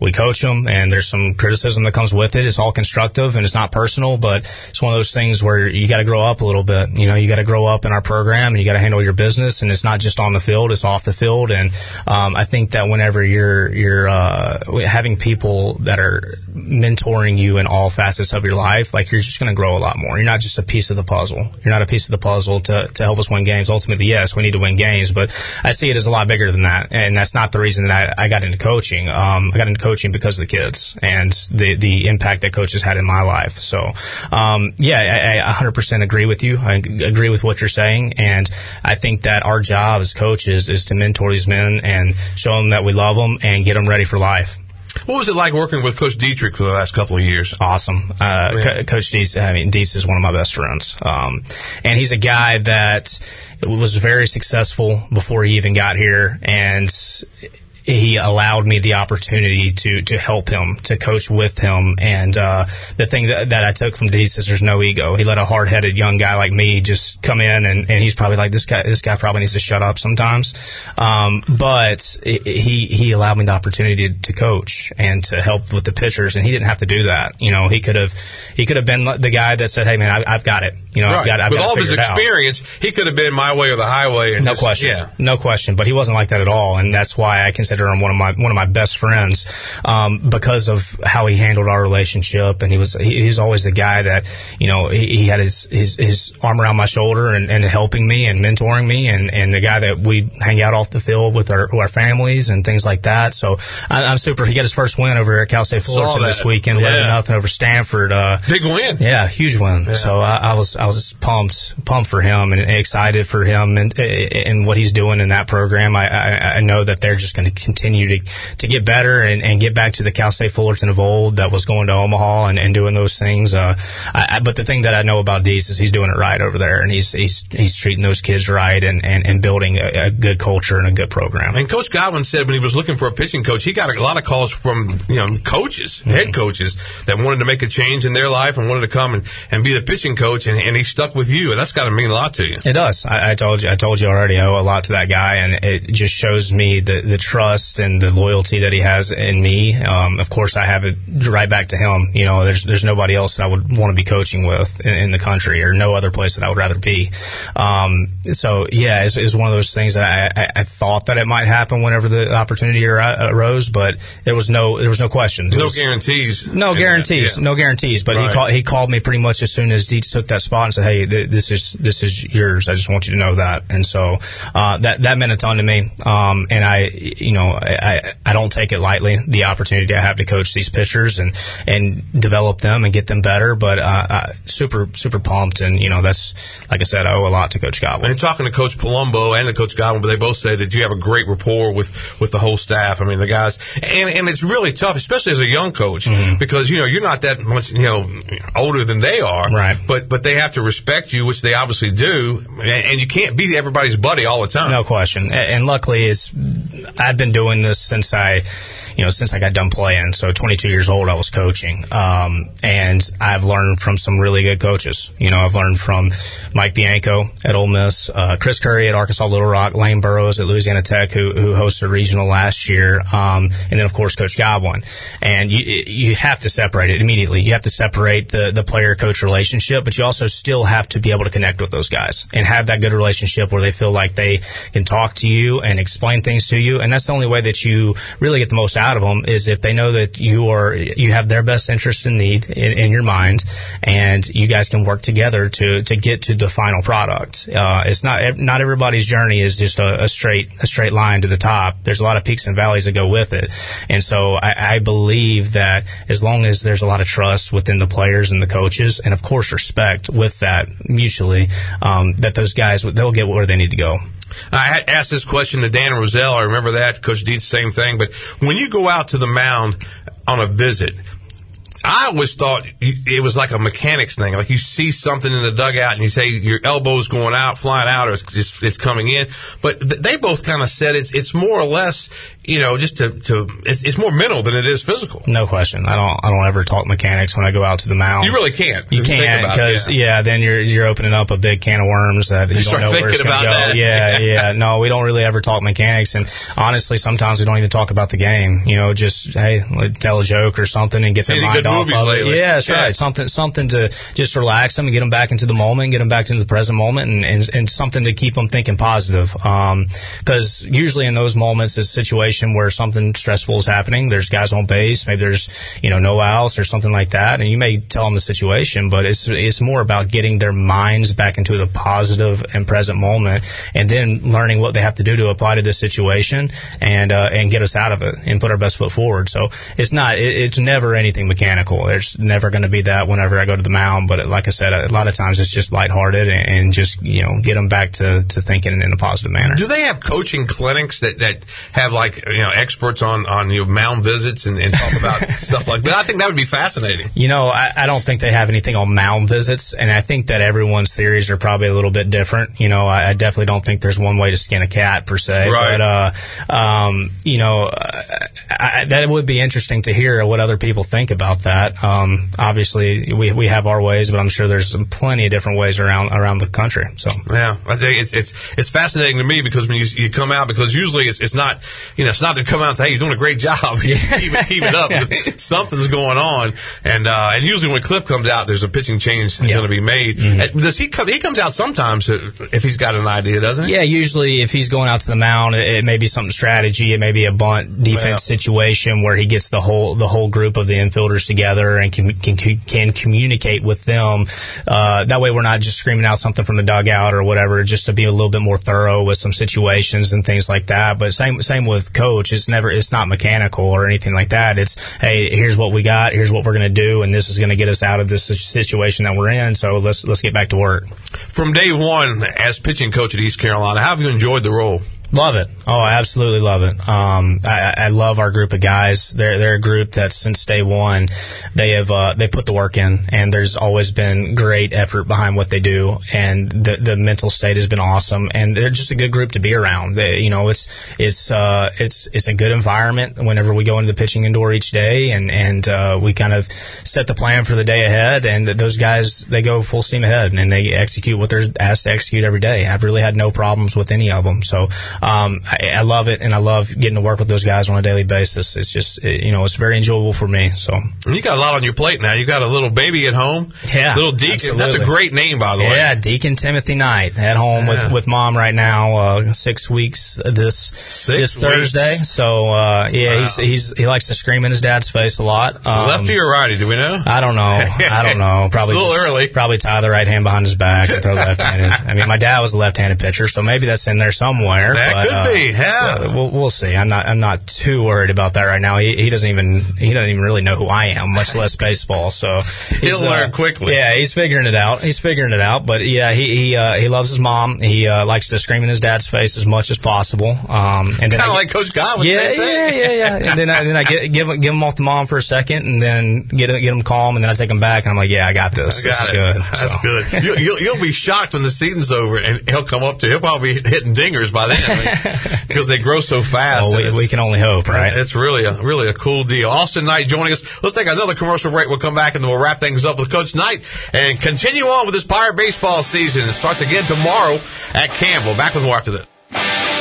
we coach them, and there's some criticism that comes with it. It's all constructive and it's not personal, but it's one of those things where you got to grow up a little bit. You know, you got to grow up in our program, and you got to handle your business, and it's not just on the field; it's off the field. And um, I think that whenever you're you're uh, having people that are mentoring you in all facets of your life, like you're just going to grow a lot more. You're not just a piece of the puzzle. You're not a piece of the puzzle to to help us win games. Ultimately, yes, we need to win games, but I see it as a lot bigger than that, and that's not the reason that I, I got into coaching. Um, I got into coaching because of the kids and the the impact that coaches had in my life. So, um, yeah, I, I 100% agree with you. I agree with what you're saying, and I think that our job as coaches is to mentor these men and show them that we love them and get them ready for life. What was it like working with Coach Dietrich for the last couple of years? Awesome. Uh, yeah. Co- Coach Dietz, I mean, Dietz is one of my best friends. Um, and he's a guy that was very successful before he even got here. And he allowed me the opportunity to to help him, to coach with him. And uh, the thing that, that I took from Dietz is there's no ego. He let a hard headed young guy like me just come in, and, and he's probably like this guy. This guy probably needs to shut up sometimes. Um, but he he allowed me the opportunity to, to coach and to help with the pitchers, and he didn't have to do that. You know, he could have he could have been the guy that said, "Hey man, I, have got it." You know, right. I've got, I've with got all his experience, he could have been my way or the highway. And no just, question, yeah. no question. But he wasn't like that at all, and that's why I consider him one of my one of my best friends um, because of how he handled our relationship. And he was he, he's always the guy that you know he, he had his, his his arm around my shoulder and, and helping me and mentoring me, and and the guy that we hang out off the field with our our families and things like that. So I, I'm super. He got his first win over at Cal State Fullerton this weekend, yeah. eleven nothing over Stanford. Uh, Big win. Yeah, huge win. Yeah. So I, I was I was pumped pumped for him and excited for him and and what he's doing in that program. I I, I know that they're just going to continue to to get better and, and get back to the Cal State Fullerton of old that was going to Omaha and, and doing those things. Uh, I, I, but the thing that I know about Dietz is he's doing it right over there and he's he's he's treating those kids right and and, and building a, a good culture and a good program. And Coach Godwin said when he was looking for a pitching coach, he got a lot of calls from you know coaches, mm-hmm. head coaches that wanted to make a change in their life and wanted to come and, and be the pitching coach, and, and he stuck with you, and that's got to mean a lot to you. It does. I, I told you. I told you already. I owe a lot to that guy, and it just shows me the the trust and the loyalty that he has in me. Um, of course, I have it right back to him. You know, there's there's nobody else that I would want to be coaching with in, in the country, or no other place that I would rather be. Um, so yeah, it's, it's one of those things that I, I, I thought that it might happen whenever the opportunity arose, but there was no there was no question. No was, guarantees. No guarantees. Yeah. No guarantees. But Right. he called he called me pretty much as soon as Dietz took that spot and said, "Hey, th- this is this is yours. I just want you to know that." And so uh, that that meant a ton to me. Um, and I, you know, I I don't take it lightly the opportunity I have to coach these pitchers and and develop them and get them better. But uh, uh, super super pumped, and you know that's like I said, I owe a lot to Coach Godwin. And talking to Coach Palumbo and to Coach Godwin, but they both say that you have a great rapport with with the whole staff. I mean, the guys, and and it's really tough, especially as a young coach, Mhm. because you know you're not that much you know older than they are, Right. But but they have to respect you, which they obviously do, and, and you can't be everybody's buddy all the time. No question. A- And luckily, it's I've been doing this since I, you know, since I got done playing. So 22 years old, I was coaching, um, and I've learned from some really good coaches. You know, I've learned from Mike Bianco at Ole Miss, uh, Chris Curry at Arkansas Little Rock, Lane Burroughs at Louisiana Tech, who who hosted a regional last year, um, and then of course Coach Godwin. And you you have to separate it immediately. You have to separate the the player coach relationship, but you also still have to be able to connect with those guys and have that good relationship where they feel like they can talk to you and explain things to you. And that's the only way that you really get the most out of them is if they know that you are you have their best interest in need in, in your mind, and you guys can work together to to get to the final product. Uh, it's not not everybody's journey is just a, a straight a straight line to the top. There's a lot of peaks and valleys that go with it, and so I, I believe that as long as there's a lot of trust within the players and the coaches, and of course respect with that mutually, um, that those guys they'll get where they need to go. I asked this question to Dan Roselle. I remember that. Coach Dietz, same thing. But when you go out to the mound on a visit, I always thought it was like a mechanics thing. Like you see something in the dugout and you say your elbow's going out, flying out, or it's, it's, it's coming in. But th- they both kind of said it's it's more or less, you know, just to to it's, it's more mental than it is physical. No question. I don't. I don't ever talk mechanics when I go out to the mound. You really can't. You can't because yeah. then you're you're opening up a big can of worms that you, You don't know where it's going to about go. that. Yeah, yeah. No, we don't really ever talk mechanics, and honestly, sometimes we don't even talk about the game. You know, just hey, tell a joke or something and get Seen their mind off movies of lately? it. Yeah, that's Yeah. right. Something something to just relax them and get them back into the moment, get them back into the present moment, and and, and something to keep them thinking positive. Because usually in those moments, it's a situation where something stressful is happening. There's guys on base, maybe there's you know no outs or something like that, and you may tell them the situation, but it's it's more about getting their minds back into the positive and present moment, and then learning what they have to do to apply to this situation and uh, and get us out of it and put our best foot forward. So it's not it, it's never anything mechanical. Mechanical. There's never going to be that whenever I go to the mound. But like I said, a lot of times it's just lighthearted and, and just you know get them back to, to thinking in a positive manner. Do they have coaching clinics that, that have like you know experts on on your mound visits and, and talk about stuff like that? I think that would be fascinating. You know, I, I don't think they have anything on mound visits, and I think that everyone's theories are probably a little bit different. You know, I, I definitely don't think there's one way to skin a cat per se. Right. But uh, um, you know, I, that would be interesting to hear what other people think about that. Um, obviously, we we have our ways, but I'm sure there's plenty of different ways around around the country. So yeah, I think it's it's it's fascinating to me because when you you come out because usually it's it's not you know it's not to come out and say hey you're doing a great job keep, it, keep it up because something's going on and uh, and usually when Cliff comes out there's a pitching change yeah. going to be made. Mm-hmm. Does he come? He comes out sometimes if he's got an idea, doesn't he? Yeah, usually if he's going out to the mound, it, it may be something strategy. It may be a bunt defense yeah. situation where he gets the whole the whole group of the infielders together and can can, can communicate with them. Uh, that way, we're not just screaming out something from the dugout or whatever, just to be a little bit more thorough with some situations and things like that. But same same with coach. It's never it's not mechanical or anything like that. It's hey, here's what we got. Here's what we're going to do, and this is going to get us out of this situation that we're in. So let's let's get back to work. From day one, as pitching coach at East Carolina, how have you enjoyed the role? Love it. Oh, I absolutely love it. Um, I, I love our group of guys. They're they're a group that since day one, they have uh, they put the work in, and there's always been great effort behind what they do, and the the mental state has been awesome, and they're just a good group to be around. They, you know, it's it's uh, it's it's a good environment whenever we go into the pitching indoor each day, and and uh, we kind of set the plan for the day ahead, and those guys they go full steam ahead, and they execute what they're asked to execute every day. I've really had no problems with any of them, so um, I, I love it, and I love getting to work with those guys on a daily basis. It's just, it, you know, it's very enjoyable for me. So you got a lot on your plate now. You got a little baby at home. Yeah, little Deacon. Absolutely. That's a great name, by the way. Yeah, Deacon Timothy Knight at home yeah. with with mom right now. Uh, six weeks this six this weeks. Thursday. So uh, yeah, wow. he's he's he likes to scream in his dad's face a lot. Um, Lefty or righty? Do we know? I don't know. I don't know. Probably a little early. Probably tie the right hand behind his back and throw left-handed. I mean, my dad was a left-handed pitcher, so maybe that's in there somewhere. That but, could uh, be. Yeah, we'll, we'll see. I'm not I'm not too worried about that right now. He, he doesn't even he doesn't even really know who I am, much less baseball. So he'll learn uh, quickly. Yeah, he's figuring it out. He's figuring it out. But yeah, he he uh, he loves his mom. He uh, likes to scream in his dad's face as much as possible. Um, and kind of like Coach Godwin. Yeah, yeah, yeah, yeah. And then I, then I get, give give him off the mom for a second, and then get get him calm, and then I take him back, and I'm like, yeah, I got this. I got this it. good. That's so. good. You, you'll, you'll be shocked when the season's over, and he'll come up to. You. He'll probably be hitting dingers by then Because they grow so fast. Well, we, we can only hope, right? It's really a really a cool deal. Austin Knight joining us. Let's take another commercial break. We'll come back and then we'll wrap things up with Coach Knight and continue on with this Pirate baseball season. It starts again tomorrow at Campbell. Back with more after this.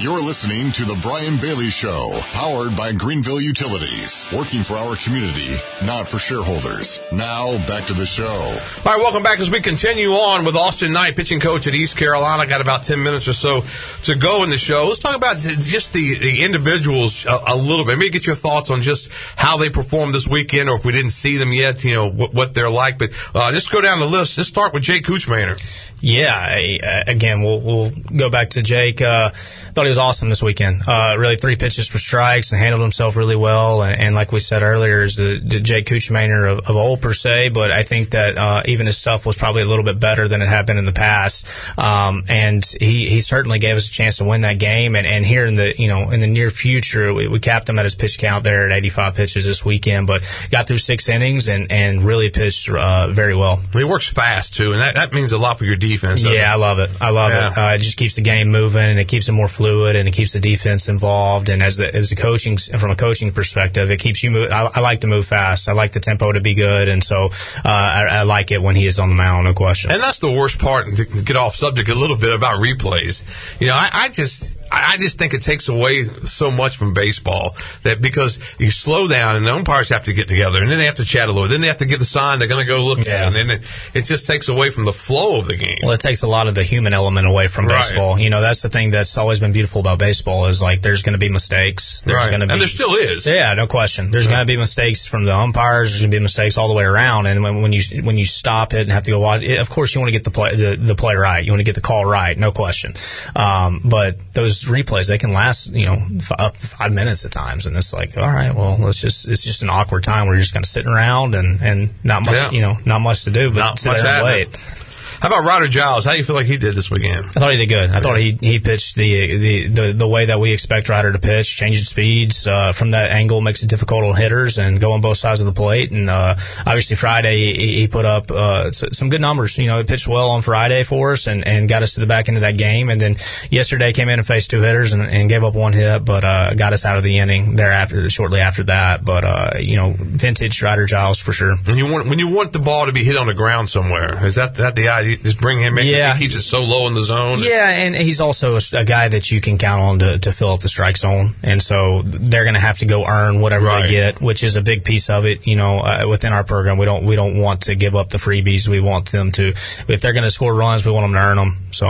You're listening to The Brian Bailey Show, powered by Greenville Utilities, working for our community, not for shareholders. Now, back to the show. All right, welcome back as we continue on with Austin Knight, pitching coach at East Carolina. Got about 10 minutes or so to go in the show. Let's talk about just the, the individuals a, a little bit. Maybe get your thoughts on just how they performed this weekend, or if we didn't see them yet, you know, what, what they're like. But uh, just go down the list. Let's start with Jake Kuchmaner. Yeah, I, again, we'll we'll go back to Jake. Uh, thought he was awesome this weekend. Uh, really three pitches for strikes and handled himself really well. And, and like we said earlier, is the, the Jake Kuchmaner of, of old per se, but I think that uh, even his stuff was probably a little bit better than it had been in the past. Um, and he he certainly gave us a chance to win that game. And, and here in the you know in the near future, we, we capped him at his pitch count there at 85 pitches this weekend, but got through six innings and and really pitched uh, very well. He works fast too, and that that means a lot for your defense defense. Yeah, I love it. I love yeah. it. Uh, it just keeps the game moving and it keeps it more fluid and it keeps the defense involved. And as the as the coaching from a coaching perspective, it keeps you move. I, I like to move fast. I like the tempo to be good, and so uh, I, I like it when he is on the mound, no question. And that's the worst part. To get off subject a little bit about replays, you know, I, I just I just think it takes away so much from baseball that because you slow down and the umpires have to get together and then they have to chat a little, then they have to give the sign they're going to go look yeah. at, and then it, it just takes away from the flow of the game. Well, it takes a lot of the human element away from right. baseball. You know, that's the thing that's always been beautiful about baseball is like there's going to be mistakes. There's right. going to be, and there still is. Yeah, no question. There's going to be mistakes from the umpires. There's going to be mistakes all the way around. And when, when you when you stop it and have to go watch, it, of course you want to get the play the, the play right. You want to get the call right, no question. Um, but those those replays they can last you know f- up to five minutes at times, and it's like, all right, well, let's just it's just an awkward time where you're just kind of sitting around and and not much Yeah. you know not much to do but Not sit there and wait. How about Ryder Giles? How do you feel like he did this weekend? I thought he did good. I thought he he pitched the the the, the way that we expect Ryder to pitch, changing speeds uh, from that angle makes it difficult on hitters and go on both sides of the plate. And uh, obviously Friday he, he put up uh, some good numbers. You know, he pitched well on Friday for us and and got us to the back end of that game. And then yesterday came in and faced two hitters and, and gave up one hit, but uh, got us out of the inning thereafter shortly after that. But uh, you know, vintage Ryder Giles for sure. When you want when you want the ball to be hit on the ground somewhere, is that that the idea? Just bring him in. Yeah. He keeps it so low in the zone. Yeah, and he's also a, a guy that you can count on to, to fill up the strike zone, and so they're going to have to go earn whatever Right. they get, which is a big piece of it. You know, uh, within our program, we don't we don't want to give up the freebies. We want them to, if they're going to score runs, we want them to earn them. So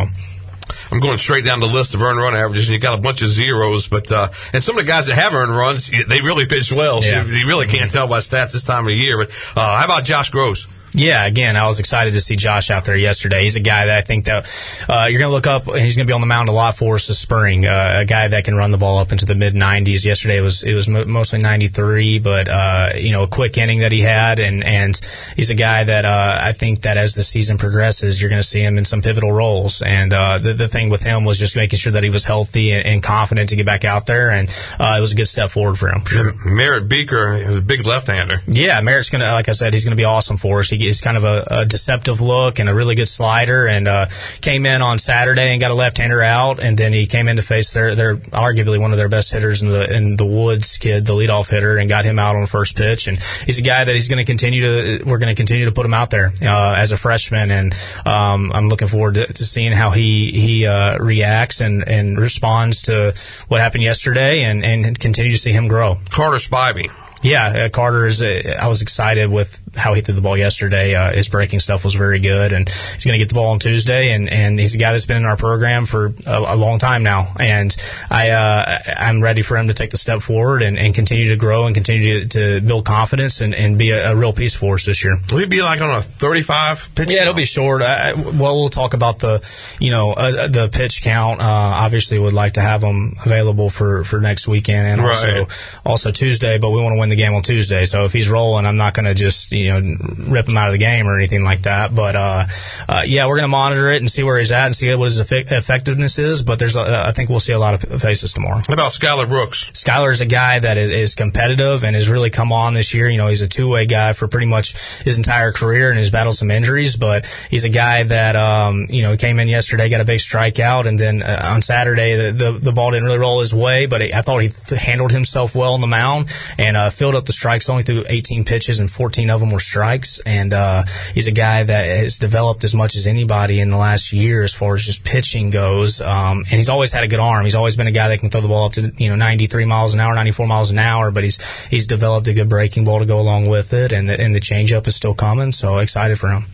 I'm going straight down the list of earned run averages, and you got a bunch of zeros. But uh, and some of the guys that have earned runs, they really pitch well. So Yeah. you really can't tell by stats this time of year. But uh, how about Josh Grosz? Yeah, again, I was excited to see Josh out there yesterday. He's a guy that I think that uh, you're going to look up, and he's going to be on the mound a lot for us this spring. Uh, a guy that can run the ball up into the mid 90s. Yesterday it was it was mo- mostly 93, but uh, you know a quick inning that he had, and and he's a guy that uh, I think that as the season progresses, you're going to see him in some pivotal roles. And uh, the the thing with him was just making sure that he was healthy and, and confident to get back out there, and uh, it was a good step forward for him. Sure. Merritt Beeker is a big left-hander. Yeah, Merritt's gonna, like I said, he's gonna be awesome for us. He is kind of a, a deceptive look and a really good slider, and uh, came in on Saturday and got a left-hander out, and then he came in to face their, their arguably one of their best hitters in the in the Woods kid, the leadoff hitter, and got him out on first pitch. And he's a guy that he's going to continue to, we're going to continue to put him out there uh, as a freshman, and um, I'm looking forward to, to seeing how he he uh, reacts and and responds to what happened yesterday, and and continue to see him grow. Carter Spivey. Yeah, uh, Carter is. Uh, I was excited with how he threw the ball yesterday. Uh, his breaking stuff was very good, and he's going to get the ball on Tuesday. And and he's a guy that's been in our program for a, a long time now. And I uh, I'm ready for him to take the step forward and, and continue to grow and continue to, to build confidence and, and be a, a real piece for us this year. Will he be like on a 35 pitch? Yeah, it'll be short. I, well, we'll talk about the, you know, uh, the pitch count. Uh, obviously, would like to have them available for, for next weekend and Right. also also Tuesday. But we want to win the game on Tuesday. So if he's rolling, I'm not going to just you know rip him out of the game or anything like that. But uh, uh, yeah, we're going to monitor it and see where he's at and see what his effe- effectiveness is. But there's, a, I think we'll see a lot of faces tomorrow. How about Skylar Brooks? Skylar is a guy that is, is competitive and has really come on this year. You know, he's a two-way guy for pretty much his entire career and has battled some injuries, but he's a guy that, um, you know, came in yesterday, got a big strikeout, and then uh, on Saturday the, the the ball didn't really roll his way, but I thought he th- handled himself well on the mound and uh, filled up the strikes. Only threw 18 pitches and 14 of them were strikes, and uh, he's a guy that has developed as much as anybody in the last year as far as just pitching goes. Um, and he's always had a good arm. He's always been a guy that can throw the ball up to you know 93 miles an hour, 94 miles an hour. But he's he's developed a good breaking ball to go along with it, and the, and the changeup is still coming. So excited for him.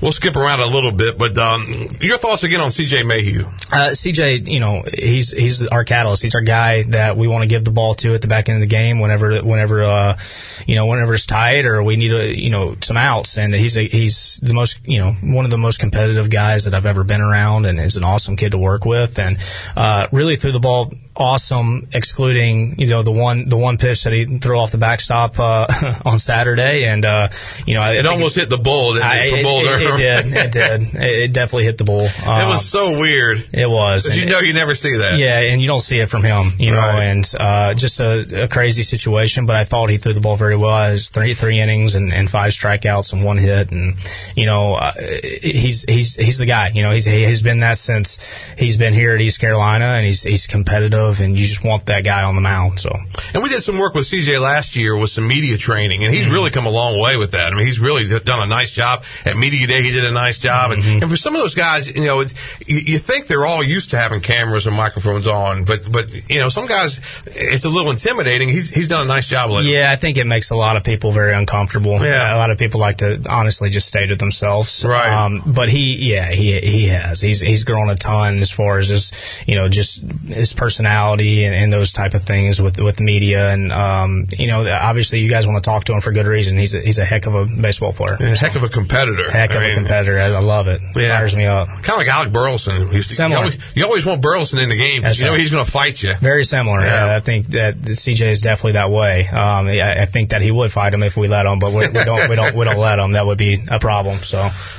We'll skip around a little bit, but um, your thoughts again on C.J. Mayhew? Uh, CJ, you know, he's he's our catalyst. He's our guy that we want to give the ball to at the back end of the game whenever whenever uh, you know whenever it's tight or we need a you know some outs. And he's a, he's the most you know one of the most competitive guys that I've ever been around, and is an awesome kid to work with, and uh, really threw the ball awesome, excluding you know the one the one pitch that he threw off the backstop uh, on Saturday, and uh, you know It think almost hit the bull. Didn't I, it, it, Boulder? it, it did. It did. It, it definitely hit the bull. Um, It was so weird. It was. Because you know you never see that. yeah, and you don't see it from him, you know, and uh, just a, a crazy situation. But I thought he threw the ball very well. His three three innings and, and five strikeouts and one hit, and you know, uh, he's he's he's the guy. You know, he's he's been that since he's been here at East Carolina, and he's he's competitive, and you just want that guy on the mound. So And we did some work with CJ last year with some media training, and he's Mm-hmm. really come a long way with that. I mean, he's really done a nice job at media day. He did a nice job, and, Mm-hmm. and for some of those guys, you know, it's, you, you think they're all used to having cameras and microphones on, but but you know, some guys it's a little intimidating. He's he's done a nice job lately. Yeah, I think it makes a lot of people very uncomfortable. Yeah. a lot of people like to honestly just stay to themselves. Right. Um, but he, yeah, he he has. He's he's grown a ton as far as his, you know, just his personality personality and, and those type of things with with media. And um, you know, obviously, you guys want to talk to him for good reason. He's a, he's a heck of a baseball player. A heck of a competitor. Heck of I mean, a competitor. I love it. Yeah. Fires me up. Kind of like Alec Burleson. You, Similar. You always, you always want Burleson in the game because you know he's going to fight you. Very similar. Yeah. I think that CJ is definitely that way. Um, I, I think that he would fight him if we let him, but we, we don't we don't we don't let him. That would be a problem. So.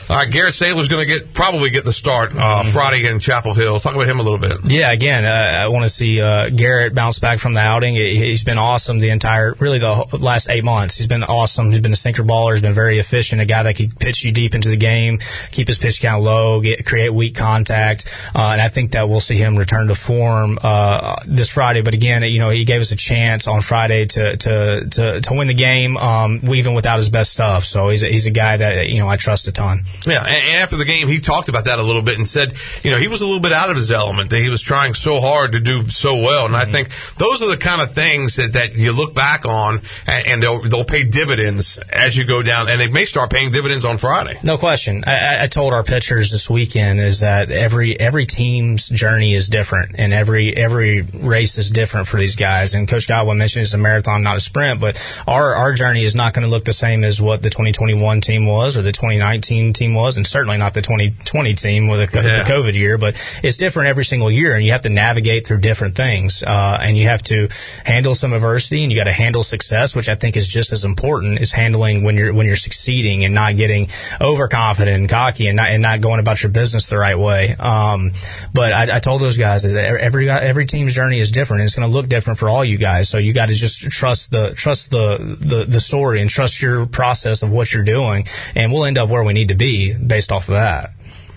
All right, Garrett Saylor's going to get probably get the start uh, mm-hmm. Friday in Chapel Hill. Talk about him a little bit. Yeah, again, uh, I want to see uh, Garrett bounce back from the outing. He's been awesome the entire, really the last eight months. He's been awesome. He's been a sinker baller. He's been very efficient. A guy that can pitch you deep into the game, keep his pitch count low, get, create weak contact, uh, and I think that we'll see him return to form uh, this Friday. But again, you know, he gave us a chance on Friday to to to, to win the game, um, even without his best stuff. So he's a, he's a guy that you know I trust a ton. Yeah, and after the game, he talked about that a little bit and said, you know, he was a little bit out of his element. That he was trying so hard to do so well, and mm-hmm. I think those are the kind of things that, that you look back on, and, and they'll they'll pay dividends as you go down, and they may start paying dividends on Friday. No question. I, I told our pitchers this weekend is that every every team's journey is different, and every every race is different for these guys. And Coach Godwin mentioned it's a marathon, not a sprint, but our our journey is not going to look the same as what the 2021 team was or the 2019 team was, and certainly not the 2020 team with the, yeah. the COVID year. But it's different every single year, and you have to navigate through different things, uh, and you have to handle some adversity, and you got to handle success, which I think is just as important as handling when you're when you're succeeding and not getting overconfident and cocky and not and not going about your business the right way. Um, but I, I told those guys that every every team's journey is different, and it's going to look different for all you guys. So you got to just trust the trust the, the the story and trust your process of what you're doing, and we'll end up where we need to be based off of that.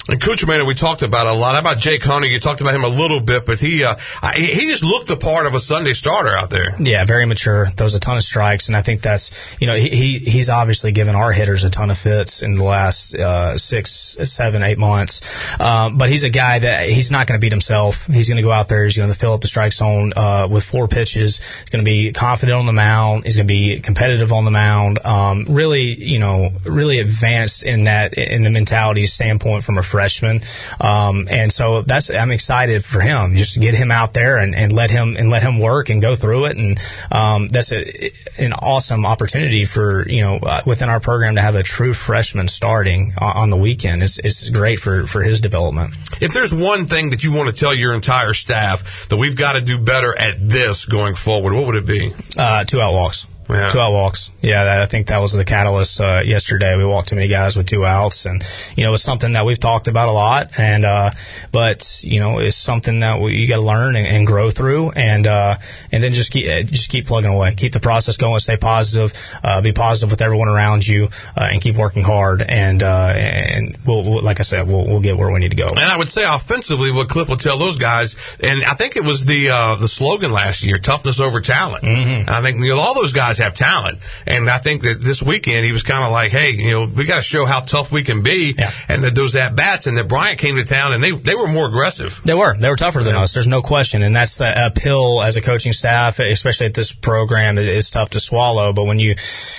And Kuchmaner, we talked about a lot. How about Jake Honey? You talked about him a little bit, but he uh, he just looked the part of a Sunday starter out there. Yeah, very mature. Throws a ton of strikes, and I think that's you know he he's obviously given our hitters a ton of fits in the last uh, six, seven, eight months. Um, but he's a guy that he's not going to beat himself. He's going to go out there. He's going to fill up the strike zone uh, with four pitches. He's going to be confident on the mound. He's going to be competitive on the mound. Um, really, you know, really advanced in that in the mentality standpoint from a freshman. Um, and so that's I'm excited for him just to get him out there and, and let him and let him work and go through it. And um, that's a, an awesome opportunity for you know uh, within our program to have a true freshman starting on, on the weekend. It's, it's great for for his development. If there's one thing that you want to tell your entire staff that we've got to do better at this going forward, what would it be? Uh, two out walks. Yeah. Two out walks. Yeah, that, I think that was the catalyst uh, yesterday. We walked too many guys with two outs, and you know it's something that we've talked about a lot. And uh, but you know it's something that we, you got to learn and, and grow through, and uh, and then just keep just keep plugging away, keep the process going, stay positive, uh, be positive with everyone around you, uh, and keep working hard. And uh, and we'll, we'll like I said, we'll we'll get where we need to go. And I would say offensively, what Cliff will tell those guys, and I think it was the uh, the slogan last year, toughness over talent. Mm-hmm. I think you know, all those guys have talent. And I think that this weekend he was kind of like, hey, you know, we got to show how tough we can be. Yeah. And that those at bats and that Bryant came to town and they they were more aggressive. They were. They were tougher than yeah. us. There's no question. And that's the uphill as a coaching staff, especially at this program. It is tough to swallow. But when you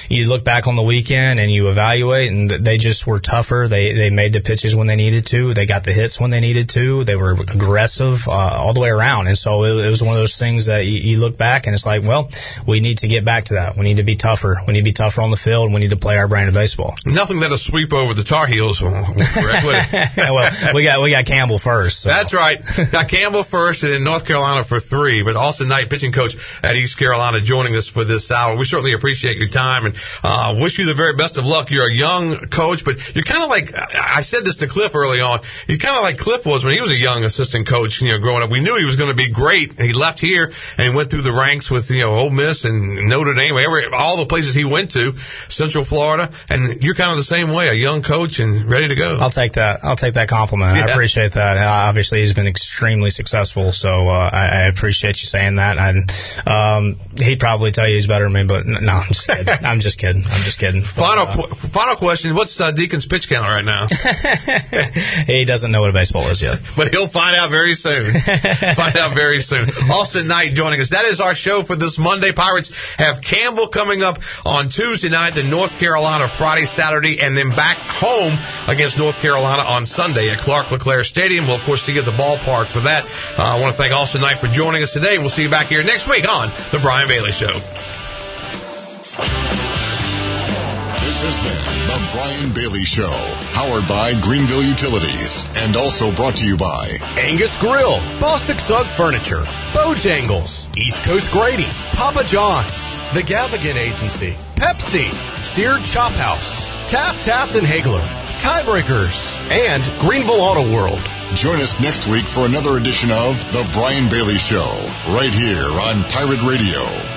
you look back on the weekend and you evaluate, and they just were tougher. They they made the pitches when they needed to. They got the hits when they needed to. They were aggressive uh, all the way around. And so it, it was one of those things that you, you look back and it's like, well, we need to get back to that. We need to be tougher. We need to be tougher on the field. We need to play our brand of baseball. Nothing that'll sweep over the Tar Heels. well, we got we got Campbell first. So. That's right. Got Campbell first, and in North Carolina for three. But Austin Knight, pitching coach at East Carolina, joining us for this hour. We certainly appreciate your time and uh, wish you the very best of luck. You're a young coach, but you're kind of like I said this to Cliff early on. You're kind of like Cliff was when he was a young assistant coach. You know, growing up, we knew he was going to be great. And he left here and went through the ranks with you know Ole Miss and Notre Dame, every, all the places he went to, Central Florida, and you're kind of the same way, a young coach and ready to go. I'll take that. I'll take that compliment. Yeah. I appreciate that. Uh, obviously, he's been extremely successful, so uh, I, I, appreciate you saying that. And um, he'd probably tell you he's better than me, but no, I'm just kidding. I'm just kidding. I'm just kidding. Final uh, qu- final question: What's uh, Deacon's pitch count right now? he doesn't know what a baseball is yet, but he'll find out very soon. find out very soon. Austin Knight joining us. That is our show for this Monday. Pirates have can Campbell coming up on Tuesday night, then North Carolina Friday, Saturday, and then back home against North Carolina on Sunday at Clark LeClair Stadium. We'll, of course, see you at the ballpark for that. Uh, I want to thank Austin Knight for joining us today. We'll see you back here next week on The Brian Bailey Show. This has been Brian Bailey Show, powered by Greenville Utilities, and also brought to you by Angus Grill, Bostic Sugg Furniture, Bojangles, East Coast Grading, Papa John's, The Gavigan Agency, Pepsi, Seared Chop House, Tap Taft and Hagler, Tiebreakers, and Greenville Auto World. Join us next week for another edition of The Brian Bailey Show, right here on Pirate Radio.